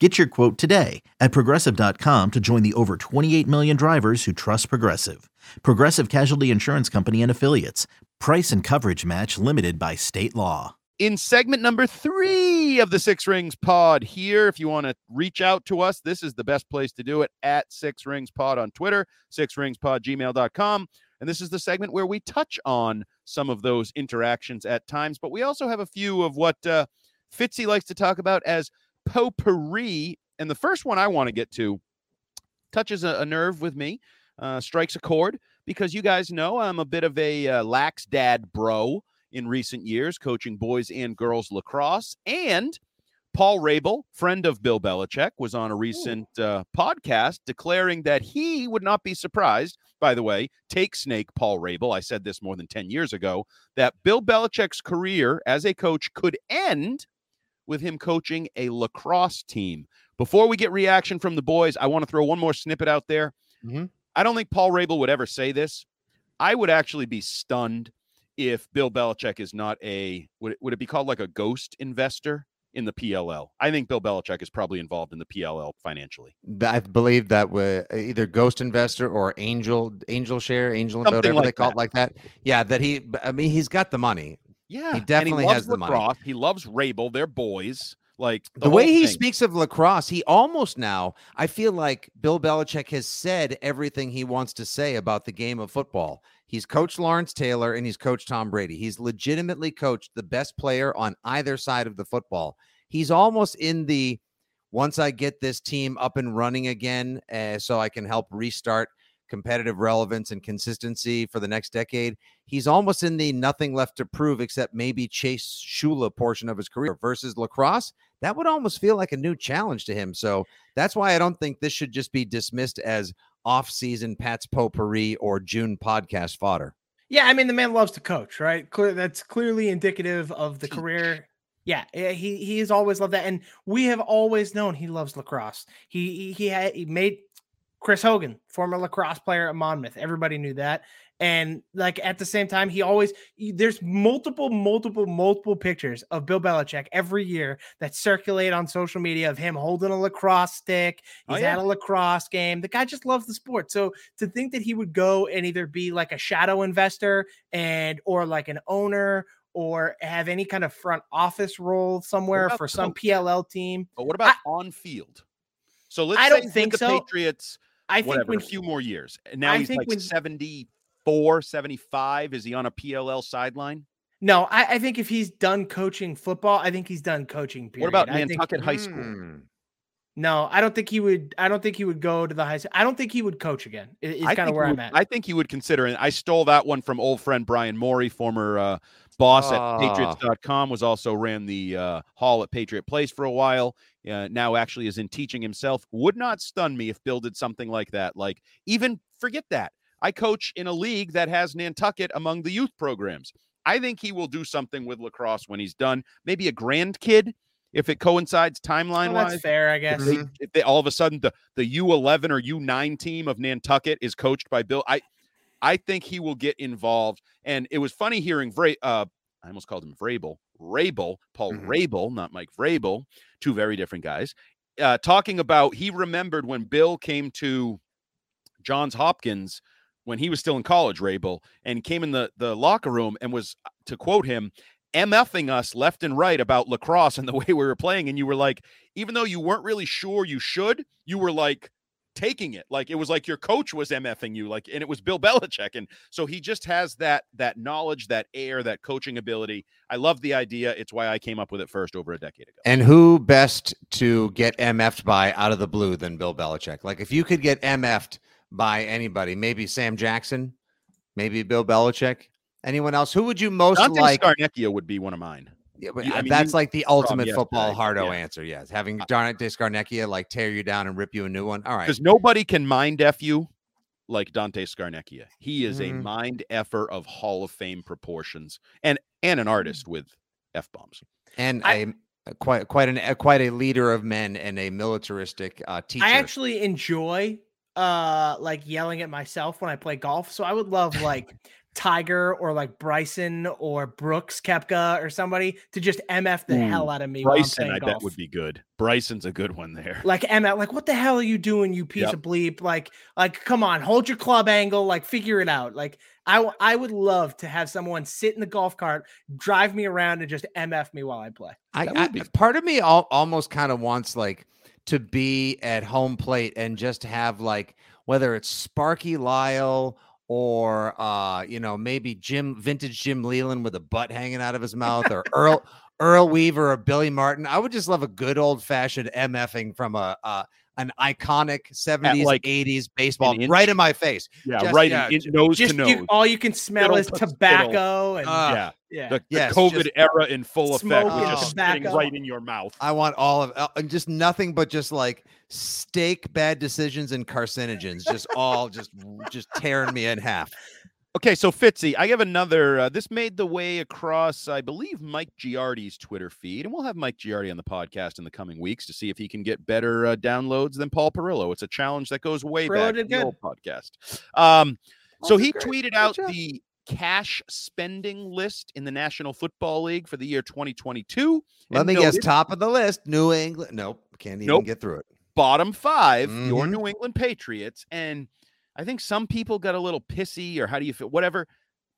Get your quote today at progressive.com to join the over 28 million drivers who trust Progressive. Progressive Casualty Insurance Company and Affiliates. Price and coverage match limited by state law. in segment number three of the Six Rings Pod here. If you want to reach out to us, this is the best place to do it at Six Rings Pod on Twitter, sixringspod gmail.com. And this is the segment where we touch on some of those interactions at times, but we also have a few of what uh, Fitzy likes to talk about as potpourri. And the first one I want to get to touches a, a nerve with me, uh, strikes a chord, because you guys know I'm a bit of a uh, lax dad bro in recent years, coaching boys and girls lacrosse. And Paul Rabil, friend of Bill Belichick, was on a recent uh, podcast declaring that he would not be surprised. By the way, take snake Paul Rabil. I said this more than 10 years ago that Bill Belichick's career as a coach could end with him coaching a lacrosse team. Before we get reaction from the boys, I want to throw one more snippet out there. Mhm. I don't think Paul Rabil would ever say this. I would actually be stunned if Bill Belichick is not a would it, would it be called like a ghost investor in the PLL? I think Bill Belichick is probably involved in the PLL financially. I believe that was either ghost investor or angel angel share, angel Something whatever they like call that. it like that. Yeah, that he. I mean, he's got the money. Yeah, He definitely loves has the money. lacrosse. He loves Rabil. They're boys. Like The, way he thing. speaks of lacrosse, he almost now. I feel like Bill Belichick has said everything he wants to say about the game of football. He's coached Lawrence Taylor and he's coached Tom Brady. He's legitimately coached the best player on either side of the football. He's almost in the once I get this team up and running again, uh, so I can help restart competitive relevance and consistency for the next decade. He's almost in the nothing left to prove except maybe Chase Shula portion of his career versus lacrosse. That would almost feel like a new challenge to him. So that's why I don't think this should just be dismissed as off-season Pat's potpourri or June podcast fodder. Yeah, I mean the man loves to coach, right? That's clearly indicative of the career. Yeah, yeah, he he has always loved that, and we have always known he loves lacrosse. He he he, had, he made Chris Hogan, former lacrosse player at Monmouth. Everybody knew that, and like at the same time, he always there's multiple, multiple, multiple pictures of Bill Belichick every year that circulate on social media of him holding a lacrosse stick. Oh, He's yeah. at a lacrosse game. The guy just loves the sport. So to think that he would go and either be like a shadow investor and or like an owner or have any kind of front office role somewhere for some coach? PLL team. But what about on field? So let's I don't think the so. Patriots. I think whatever, when a few more years. And now I he's think like when- 74, 75. Is he on a PLL sideline? no, I, I think if he's done coaching football, I think he's done coaching. Period. What about I think- Nantucket High School? Hmm. No, I don't think he would. I don't think he would go to the high school. I don't think he would coach again. i- Is kind of think where he I'm would- at. I think he would consider, and I stole that one from old friend Brian Morey, former uh, boss Ah. at Patriots.com, was also ran the uh, hall at Patriot Place for a while. Uh, now actually is in teaching himself. Would not stun me if Bill did something like that. Like even forget that. I coach in a league that has Nantucket among the youth programs. I think he will do something with lacrosse when he's done. Maybe a grandkid if it coincides timeline Well, wise. that's fair, I guess. if they, if they all of a sudden the the U11 or U9 team of Nantucket is coached by Bill, I I think he will get involved. And it was funny hearing Vra- uh, I almost called him Vrabel. Rabil, Paul Mhm. Rabil, not Mike Vrabel, two very different guys. Uh, talking about he remembered when Bill came to Johns Hopkins when he was still in college, Rabil, and came in the the locker room and was, uh, to quote him, MFing us left and right about lacrosse and the way we were playing. And you were like, even though you weren't really sure you should, you were like taking it. Like it was like your coach was MFing you, like, and it was Bill Belichick. And so he just has that that knowledge, that air, that coaching ability. I love the idea. It's why I came up with it first over a decade ago. And who best to get MF'd by out of the blue than Bill Belichick? Like if you could get MF'd by anybody, maybe Sam Jackson, maybe Bill Belichick, anyone else, who would you most Dante like? Scarnecchia would be one of mine. Yeah, but You- I uh, mean, that's you like the ultimate football hardo yeah. answer. Yes, having Dante Scarnecchia like tear you down and rip you a new one. All right, Because nobody can mind F you like Dante Scarnecchia. He is a Mhm. mind effer of Hall of Fame proportions and and an artist with F bombs. and I- a a quite quite an quite a leader of men and a militaristic uh, teacher. I actually enjoy uh like yelling at myself when I play golf. So I would love like Tiger or like Bryson or Brooks Koepka or somebody to just MF the Ooh, hell out of me. while I'm Bryson, I bet would be good. Bryson's a good one there. like MF, like what the hell are you doing, you piece Yep. of bleep? Like, like come on, hold your club angle, like figure it out. Like I w- I would love to have someone sit in the golf cart, drive me around, and just MF me while I play. I, I be part of me al- almost kind of wants like to be at home plate and just have like whether it's Sparky Lyle or uh you know maybe Jim vintage Jim Leyland with a butt hanging out of his mouth or Earl Earl Weaver or Billy Martin. I would just love a good old fashioned MFing from a uh an iconic 70s like 80s baseball right in my face. Yeah, Just- right. yeah, in, ju- nose Just to nose. you, all you can smell is tobacco and Ah, yeah, yeah. the, the yes, COVID era in full effect, just right in your mouth. I want all of uh, and just nothing but just like steak bad decisions and carcinogens, just all just just tearing me in half. Okay, so Fitzy, I have another. Uh, this made the way across, I believe, Mike Giardi's Twitter feed, and we'll have Mike Giardi on the podcast in the coming weeks to see if he can get better uh, downloads than Paul Perillo. It's a challenge that goes way Perillo back did in the old podcast. Um, so he great. tweeted out job. the cash spending list in the National Football League for the year 2022. Let and me guess, top of the list, New England. Nope, can't even Nope. get through it. bottom 5 your Mhm. New England Patriots. And I think some people got a little pissy, or how do you feel? Whatever.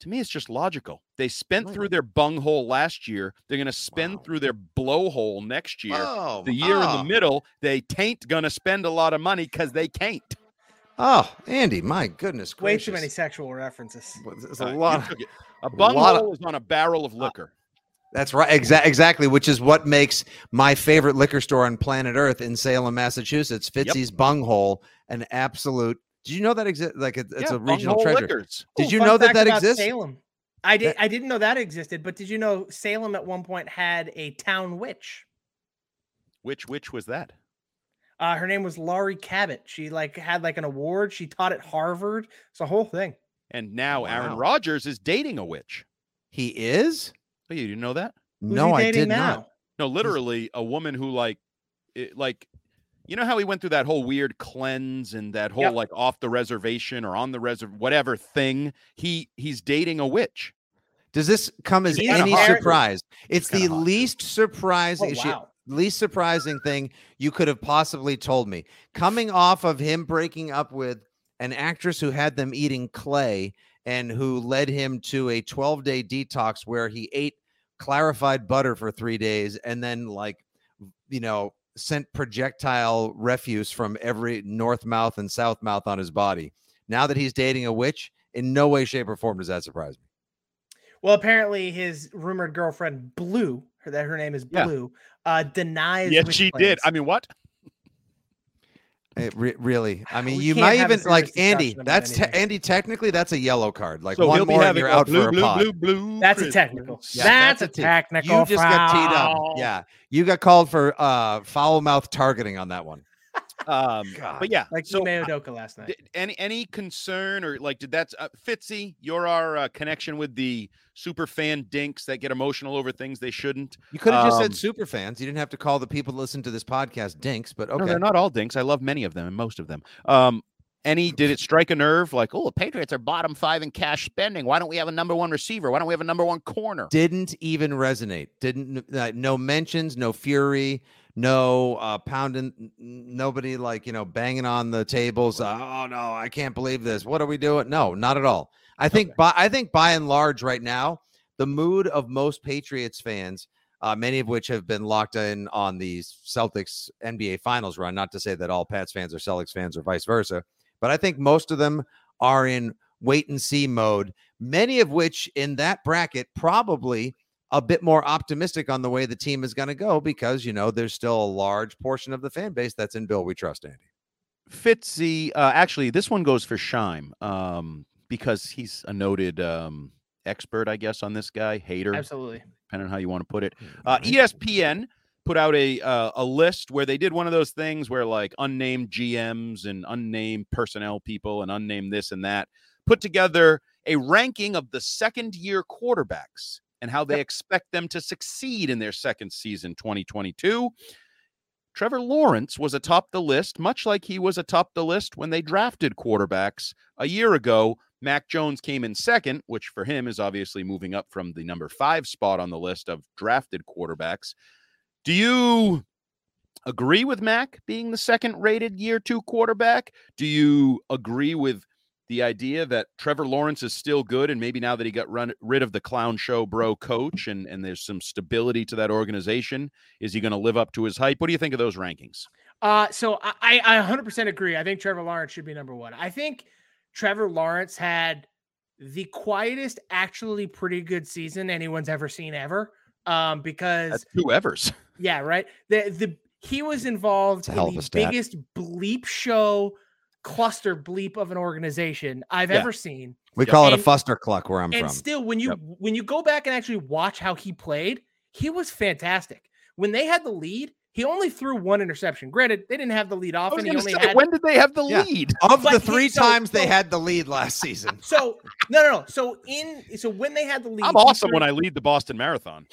To me, it's just logical. They spent Right. through their bunghole last year. They're going to spend Wow. through their blowhole next year. Oh, the year in oh, the middle, they tain't going to spend a lot of money because they can't. Oh, Andy, my goodness Way too many sexual references. There's Uh, a you lot. took it. A bunghole of- is on a barrel of liquor. That's right. Exa- exactly, which is what makes my favorite liquor store on planet Earth in Salem, Massachusetts, Fitzy's Bunghole, an absolute. Did you know that exists? Like it- it's Yeah, a regional treasure. liquors. Did Ooh, you know that that exists? Salem. I did. That- I didn't know that existed, but did you know Salem at one point had a town witch? Which which was that? Uh, her name was Laurie Cabot. She like had like an award. She taught at Harvard. It's a whole thing. And now Aaron Wow. Rodgers is dating a witch. He is? Oh, you didn't know that? Who's no, he I did now? not. No, literally a woman who like it, like you know how he went through that whole weird cleanse and that whole Yep. like off the reservation or on the reserve whatever thing. He he's dating a witch. Does this come as He's any surprise? It's the kinda hot, too. least oh, surprising. Oh, she- wow. least surprising thing you could have possibly told me. Coming off of him breaking up with an actress who had them eating clay and who led him to a 12 day detox where he ate clarified butter for three days and then, like, you know, sent projectile refuse from every north mouth and south mouth on his body. Now that he's dating a witch, in no way, shape, or form does that surprise me. Well, apparently his rumored girlfriend Blue, her that her name is Yeah. Blue, uh, denies. Yes, witch she did. I mean, what? It re- really, I mean, We you might even like Andy. That's te- Andy. Technically, that's a yellow card. Like so one more, and you're out blue, for a blue, pod. blue, blue. That's a technical. Yeah, that's, that's a a te- You just got teed up. Yeah, you got called for uh foul mouth targeting on that one. Um, God. but yeah, like so Ime Udoka last night. Did, any any concern or like did that uh, Fitzy? You're our uh, connection with the super fan dinks that get emotional over things they shouldn't. You could have just Um, said super fans. You didn't have to call the people that listen to this podcast dinks. But No, okay, they're not all dinks. I love many of them and most of them. Um, Any did it strike a nerve? Like, oh, the Patriots are bottom five in cash spending. Why don't we have a number one receiver? Why don't we have a number one corner? Didn't even resonate. Didn't uh, no mentions, no fury, no uh, pounding, nobody like you know banging on the tables. Uh, oh no, I can't believe this. What are we doing? No, not at all. I think Okay. by I think by and large right now, the mood of most Patriots fans, uh, many of which have been locked in on the Celtics NBA Finals run. Not to say that all Pats fans are Celtics fans or vice versa, but I think most of them are in wait and see mode. Many of which in that bracket probably a bit more optimistic on the way the team is going to go because you know there's still a large portion of the fan base that's in Bill. We trust Andy. Fitzy, uh, actually, this one goes for Scheim um, because he's a noted um, expert, I guess, on this guy. Hater, Absolutely. depending on how you want to put it. Uh, ESPN put out a uh, a list where they did one of those things where like unnamed GMs and unnamed personnel people and unnamed this and that put together a ranking of the second year quarterbacks and how they expect them to succeed in their second season 2022. Trevor Lawrence was atop the list, much like he was atop the list when they drafted quarterbacks a year ago. Mac Jones came in second, which for him is obviously moving up from the number five spot on the list of drafted quarterbacks. Do you agree with Mac being the second rated year two quarterback? Do you agree with the idea that Trevor Lawrence is still good and maybe now that he got run, rid of the clown show bro coach and, and there's some stability to that organization, is he going to live up to his hype? What do you think of those rankings? Uh, so I, I 100% agree. I think Trevor Lawrence should be number one. I think Trevor Lawrence had the quietest, actually pretty good season anyone's ever seen ever. Um, because That's two evers. yeah, right. The the he was involved in the biggest bleep show cluster bleep of an organization I've Yeah. ever seen. We Yep. call it a And- fuster cluck where I'm and from. still, when you Yep. when you go back and actually watch how he played, he was fantastic. When they had the lead, he only threw one interception. Granted, they didn't have the lead I was often. He only say, had when did they have the Yeah. lead? of but the he- three so- times they had the lead last season. so no no no. So in so when they had the lead, I'm awesome threw- when I lead the Boston Marathon.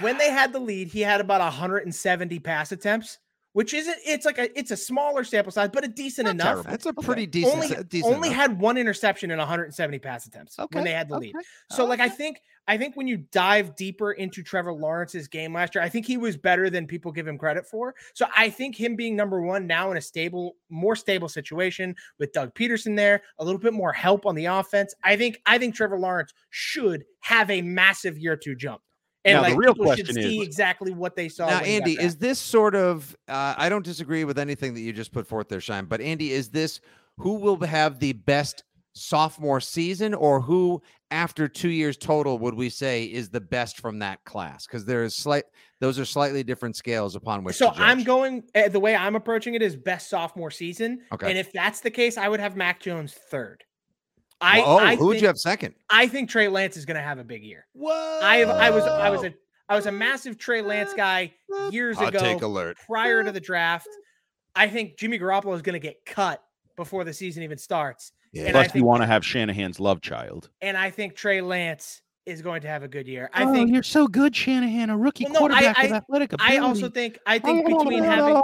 when they had the lead, he had about 170 pass attempts, which isn't it's like a it's a smaller sample size, but a decent Not enough. terrible. That's a Okay. pretty decent. only decent only enough. had one interception in 170 pass attempts when they had the lead. okay, So like I think I think when you dive deeper into Trevor Lawrence's game last year, I think he was better than people give him credit for. So I think him being number 1 now in a stable more stable situation with Doug Pederson there, a little bit more help on the offense. I think I think Trevor Lawrence should have a massive year 2 jump. And Now, the like real people should question see is- exactly what they saw. Now, when he got Andy, is this sort of? Uh, I don't disagree with anything that you just put forth there, Scheim. But Andy, is this who will have the best sophomore season, or who, after two years total, would we say is the best from that class? Because there is slight; those are slightly different scales upon which. so to I'm going uh, the way I'm approaching it is best sophomore season. Okay. And if that's the case, I would have Mac Jones third. I, oh, I who would think, you have second? I think Trey Lance is going to have a big year. Whoa! I have, I was I was a I was a massive Trey Lance guy years Hot ago take alert. prior to the draft. I think Jimmy Garoppolo is going to get cut before the season even starts. Yeah. And I Plus, you want to have Shanahan's love child. And I think Trey Lance is going to have a good year. I oh, think you're so good, Shanahan, a rookie Well, no, I- quarterback with I- athletic I also think I think between having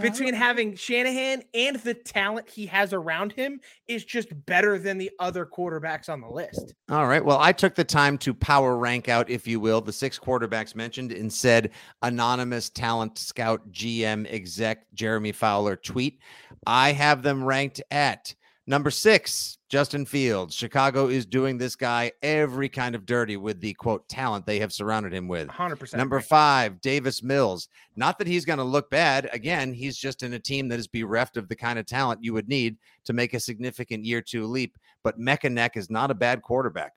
between having Shanahan and the talent he has around him is just better than the other quarterbacks on the list. All right. Well, I took the time to power rank out, if you will, the six quarterbacks mentioned in said anonymous talent scout GM exec Jeremy Fowler tweet. I have them ranked at number six, Justin Fields. Chicago is doing this guy every kind of dirty with the quote talent they have surrounded him with. 100%. Number five, Davis Mills. Not that he's going to look bad. Again, he's just in a team that is bereft of the kind of talent you would need to make a significant year two leap. But Mekanek is not a bad quarterback.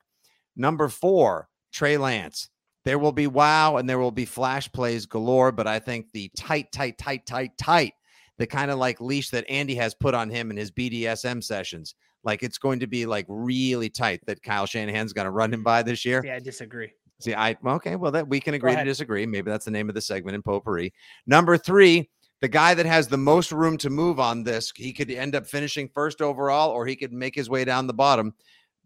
Number four, Trey Lance. There will be wow and there will be flash plays galore, but I think the tight, tight, tight, tight, tight, the kind of like leash that Andy has put on him in his BDSM sessions, like it's going to be like really tight that Kyle Shanahan's going to run him by this year. Yeah, I disagree. See, I okay, well that we can agree to disagree. Maybe that's the name of the segment in potpourri. Number three, the guy that has the most room to move on this, he could end up finishing first overall, or he could make his way down the bottom.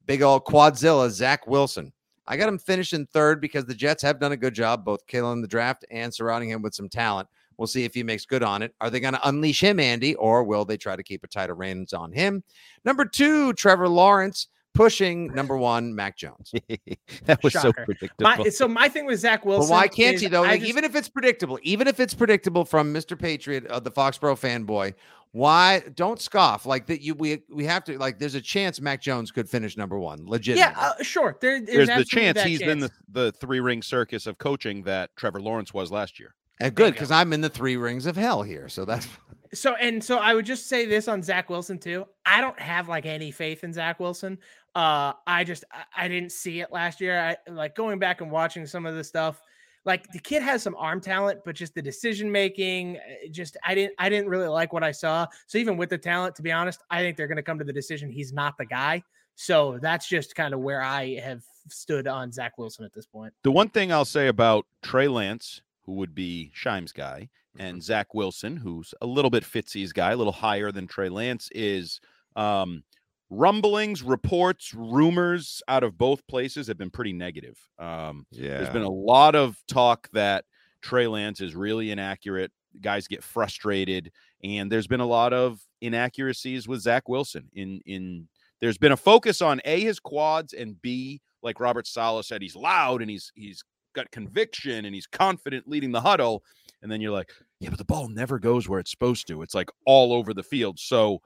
Big old quadzilla, Zach Wilson. I got him finishing third because the Jets have done a good job, both killing the draft and surrounding him with some talent. We'll see if he makes good on it. Are they going to unleash him, Andy, or will they try to keep a tighter reins on him? Number two, Trevor Lawrence pushing number one, Mac Jones. that was Shocker. so predictable. My, so my thing with Zach But Wilson. why can't is you though? Like, just- even if it's predictable, even if it's predictable from Mr. Patriot, uh, the Foxborough fanboy, why don't scoff like that? You we we have to like. There's a chance Mac Jones could finish number one. Legit. yeah, uh, sure. There, there's, There's the chance that he's in chance. the, the three ring circus of coaching that Trevor Lawrence was last year. And good because. I'm in the three rings of hell here. So that's So and so I would just say this on Zach Wilson too. I don't have like any faith in Zach Wilson. Uh I just I, I didn't see it last year. I like going back and watching some of the stuff. Like the kid has some arm talent, but just the decision making, uh, just I didn't I didn't really like what I saw. So even with the talent, to be honest, I think they're going to come to the decision he's not the guy. So that's just kind of where I have stood on Zach Wilson at this point. The one thing I'll say about Trey Lance, who would be Scheim's guy, and Zach Wilson, who's a little bit Fitzy's guy, a little higher than Trey Lance, is um, rumblings, reports, rumors out of both places have been pretty negative. Um, yeah. There's been a lot of talk that Trey Lance is really inaccurate. Guys get frustrated, and there's been a lot of inaccuracies with Zach Wilson. In in there's been a focus on a his quads and b like Robert Saleh said, he's loud and he's he's got conviction and he's confident leading the huddle. And then you're like, yeah, but the ball never goes where it's supposed to. It's like all over the field. So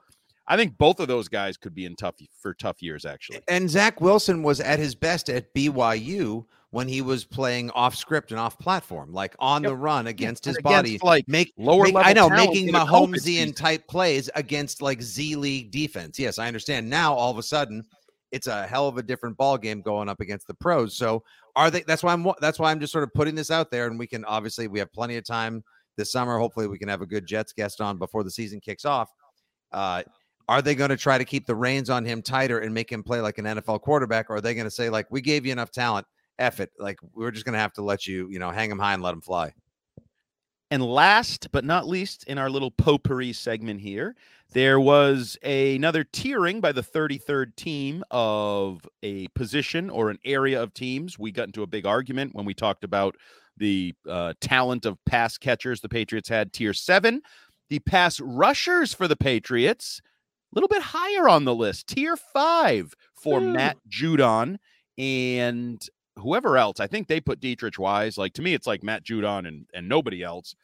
I think both of those guys could be in tough for tough years, actually. And Zach Wilson was at his best at BYU when he was playing off script and off platform, like on Yep. the run against his Against, body. like Make lower make- level I know making in a COVID Mahomesian type plays against like Z League defense. Yes, I understand. Now all of a sudden, it's a hell of a different ball game going up against the pros. So are they? That's why I'm. That's why I'm just sort of putting this out there, and we can obviously we have plenty of time this summer. Hopefully, we can have a good Jets guest on before the season kicks off. Uh, are they going to try to keep the reins on him tighter and make him play like an NFL quarterback, or are they going to say like we gave you enough talent? F it. Like we're just going to have to let you, you know, hang him high and let him fly. And last but not least, in our little potpourri segment here, there was a- another tiering by the 33rd team of a position or an area of teams. We got into a big argument when we talked about the uh, talent of pass catchers the Patriots had. Tier seven, the pass rushers for the Patriots, a little bit higher on the list. Tier five for Ooh. Matt Judon and whoever else. I think they put Deatrich Wise. Like to me, it's like Matt Judon and and nobody else.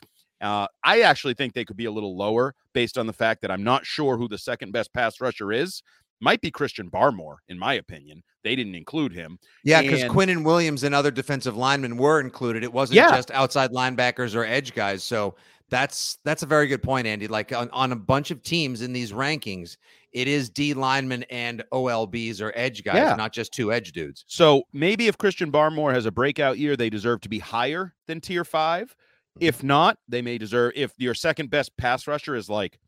Uh, I actually think they could be a little lower based on the fact that I'm not sure who the second best pass rusher is. Might be Christian Barmore, in my opinion. They didn't include him. Yeah, because Quinn and Williams and other defensive linemen were included. It wasn't Yeah. just outside linebackers or edge guys. So that's that's a very good point, Andy. Like on, on a bunch of teams in these rankings, it is D linemen and OLBs or edge guys, Yeah. not just two edge dudes. So maybe if Christian Barmore has a breakout year, they deserve to be higher than tier five. Mm-hmm. If not, they may deserve. If your second best pass rusher is like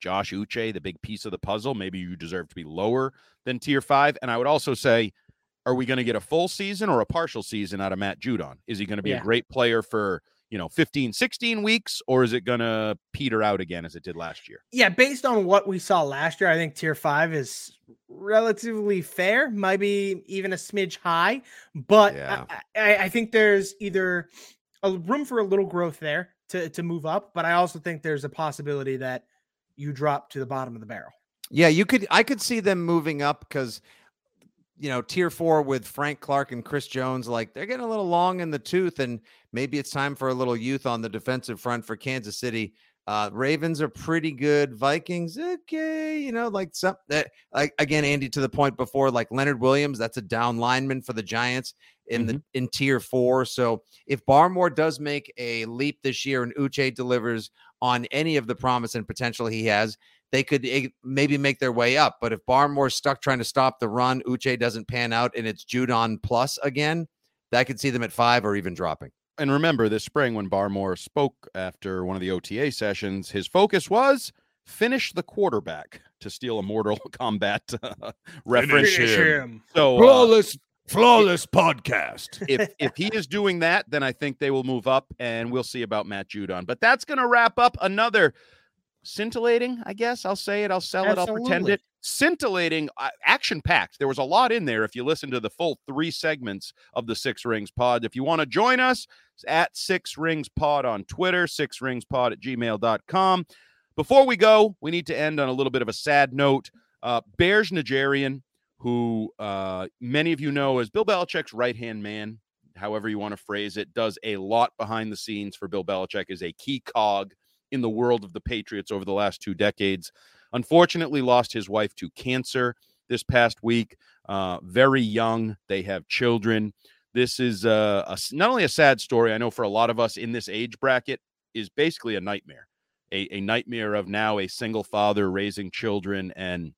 Josh Uche, the big piece of the puzzle, maybe you deserve to be lower than tier five. And I would also say, are we going to get a full season or a partial season out of Matt Judon? Is he going to be Yeah. a great player for, you know, 15, 16 weeks, or is it going to peter out again as it did last year? yeah, based on what we saw last year, I think tier five is relatively fair, maybe even a smidge high. But Yeah. I, I, I think there's either a room for a little growth there to, to move up, but I also think there's a possibility that you drop to the bottom of the barrel. Yeah, you could I could see them moving up because you know, tier four with Frank Clark and Chris Jones, like they're getting a little long in the tooth, and maybe it's time for a little youth on the defensive front for Kansas City. Uh, Ravens are pretty good. Vikings, okay, you know, like some that like again, Andy, to the point before, like Leonard Williams, that's a down lineman for the Giants in the in tier four. So if Barmore does make a leap this year and Uche delivers on any of the promise and potential he has, they could eh, maybe make their way up. But if Barmore's stuck trying to stop the run, Uche doesn't pan out, and it's Judon plus again, that could see them at five or even dropping. And remember, this spring when Barmore spoke after one of the OTA sessions, his focus was finish the quarterback to steal a Mortal Kombat uh, reference. So uh, Flawless, flawless podcast. if if he is doing that, then I think they will move up, and we'll see about Matt Judon. But that's going to wrap up another scintillating. I guess I'll say it. I'll sell it. I'll pretend it. Scintillating, uh, action packed. There was a lot in there. If you listen to the full three segments of the Six Rings Pod, if you want to join us, it's at Six Rings Pod on Twitter, Six Rings Pod at gmail.com. Before we go, we need to end on a little bit of a sad note. Uh, Berj Najarian, who uh, many of you know as Bill Belichick's right hand man, however you want to phrase it, does a lot behind the scenes for Bill Belichick, is a key cog in the world of the Patriots over the last two decades. Unfortunately, lost his wife to cancer this past week. Uh, very young. They have children. This is uh, a, not only a sad story, I know for a lot of us in this age bracket, is basically a nightmare. A, a nightmare of now a single father raising children and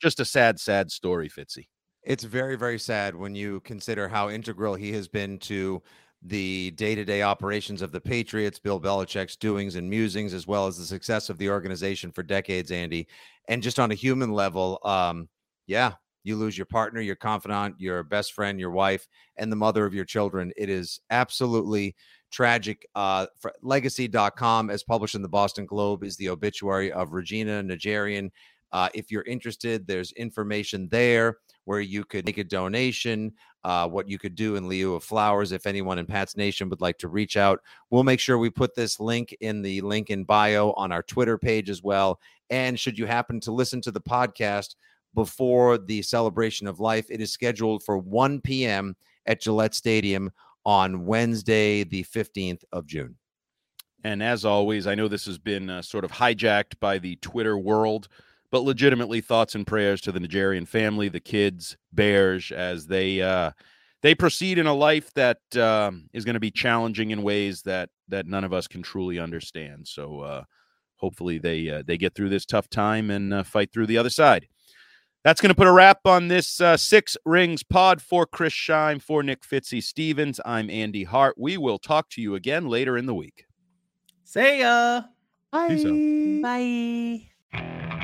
just a sad, sad story, Fitzy. It's very, very sad when you consider how integral he has been to the day to day operations of the Patriots, Bill Belichick's doings and musings, as well as the success of the organization for decades, Andy. And just on a human level, um, yeah, you lose your partner, your confidant, your best friend, your wife, and the mother of your children. It is absolutely tragic. Uh, for legacy.com, as published in the Boston Globe, is the obituary of Regina Najarian. Uh, if you're interested, there's information there where you could make a donation, uh, what you could do in lieu of flowers. If anyone in Pat's Nation would like to reach out, we'll make sure we put this link in the link in bio on our Twitter page as well. And should you happen to listen to the podcast before the celebration of life, it is scheduled for 1 p.m. at Gillette Stadium on Wednesday, the 15th of June. And as always, I know this has been uh, sort of hijacked by the Twitter world, but legitimately thoughts and prayers to the Najarian family, the kids, Berj, as they uh, they proceed in a life that um, is going to be challenging in ways that that none of us can truly understand. So uh, hopefully they uh, they get through this tough time and uh, fight through the other side. That's going to put a wrap on this uh, Six Rings pod for Chris Scheim, for Nick Fitzy Stevens. I'm Andy Hart. We will talk to you again later in the week. See ya. Peace out. Bye.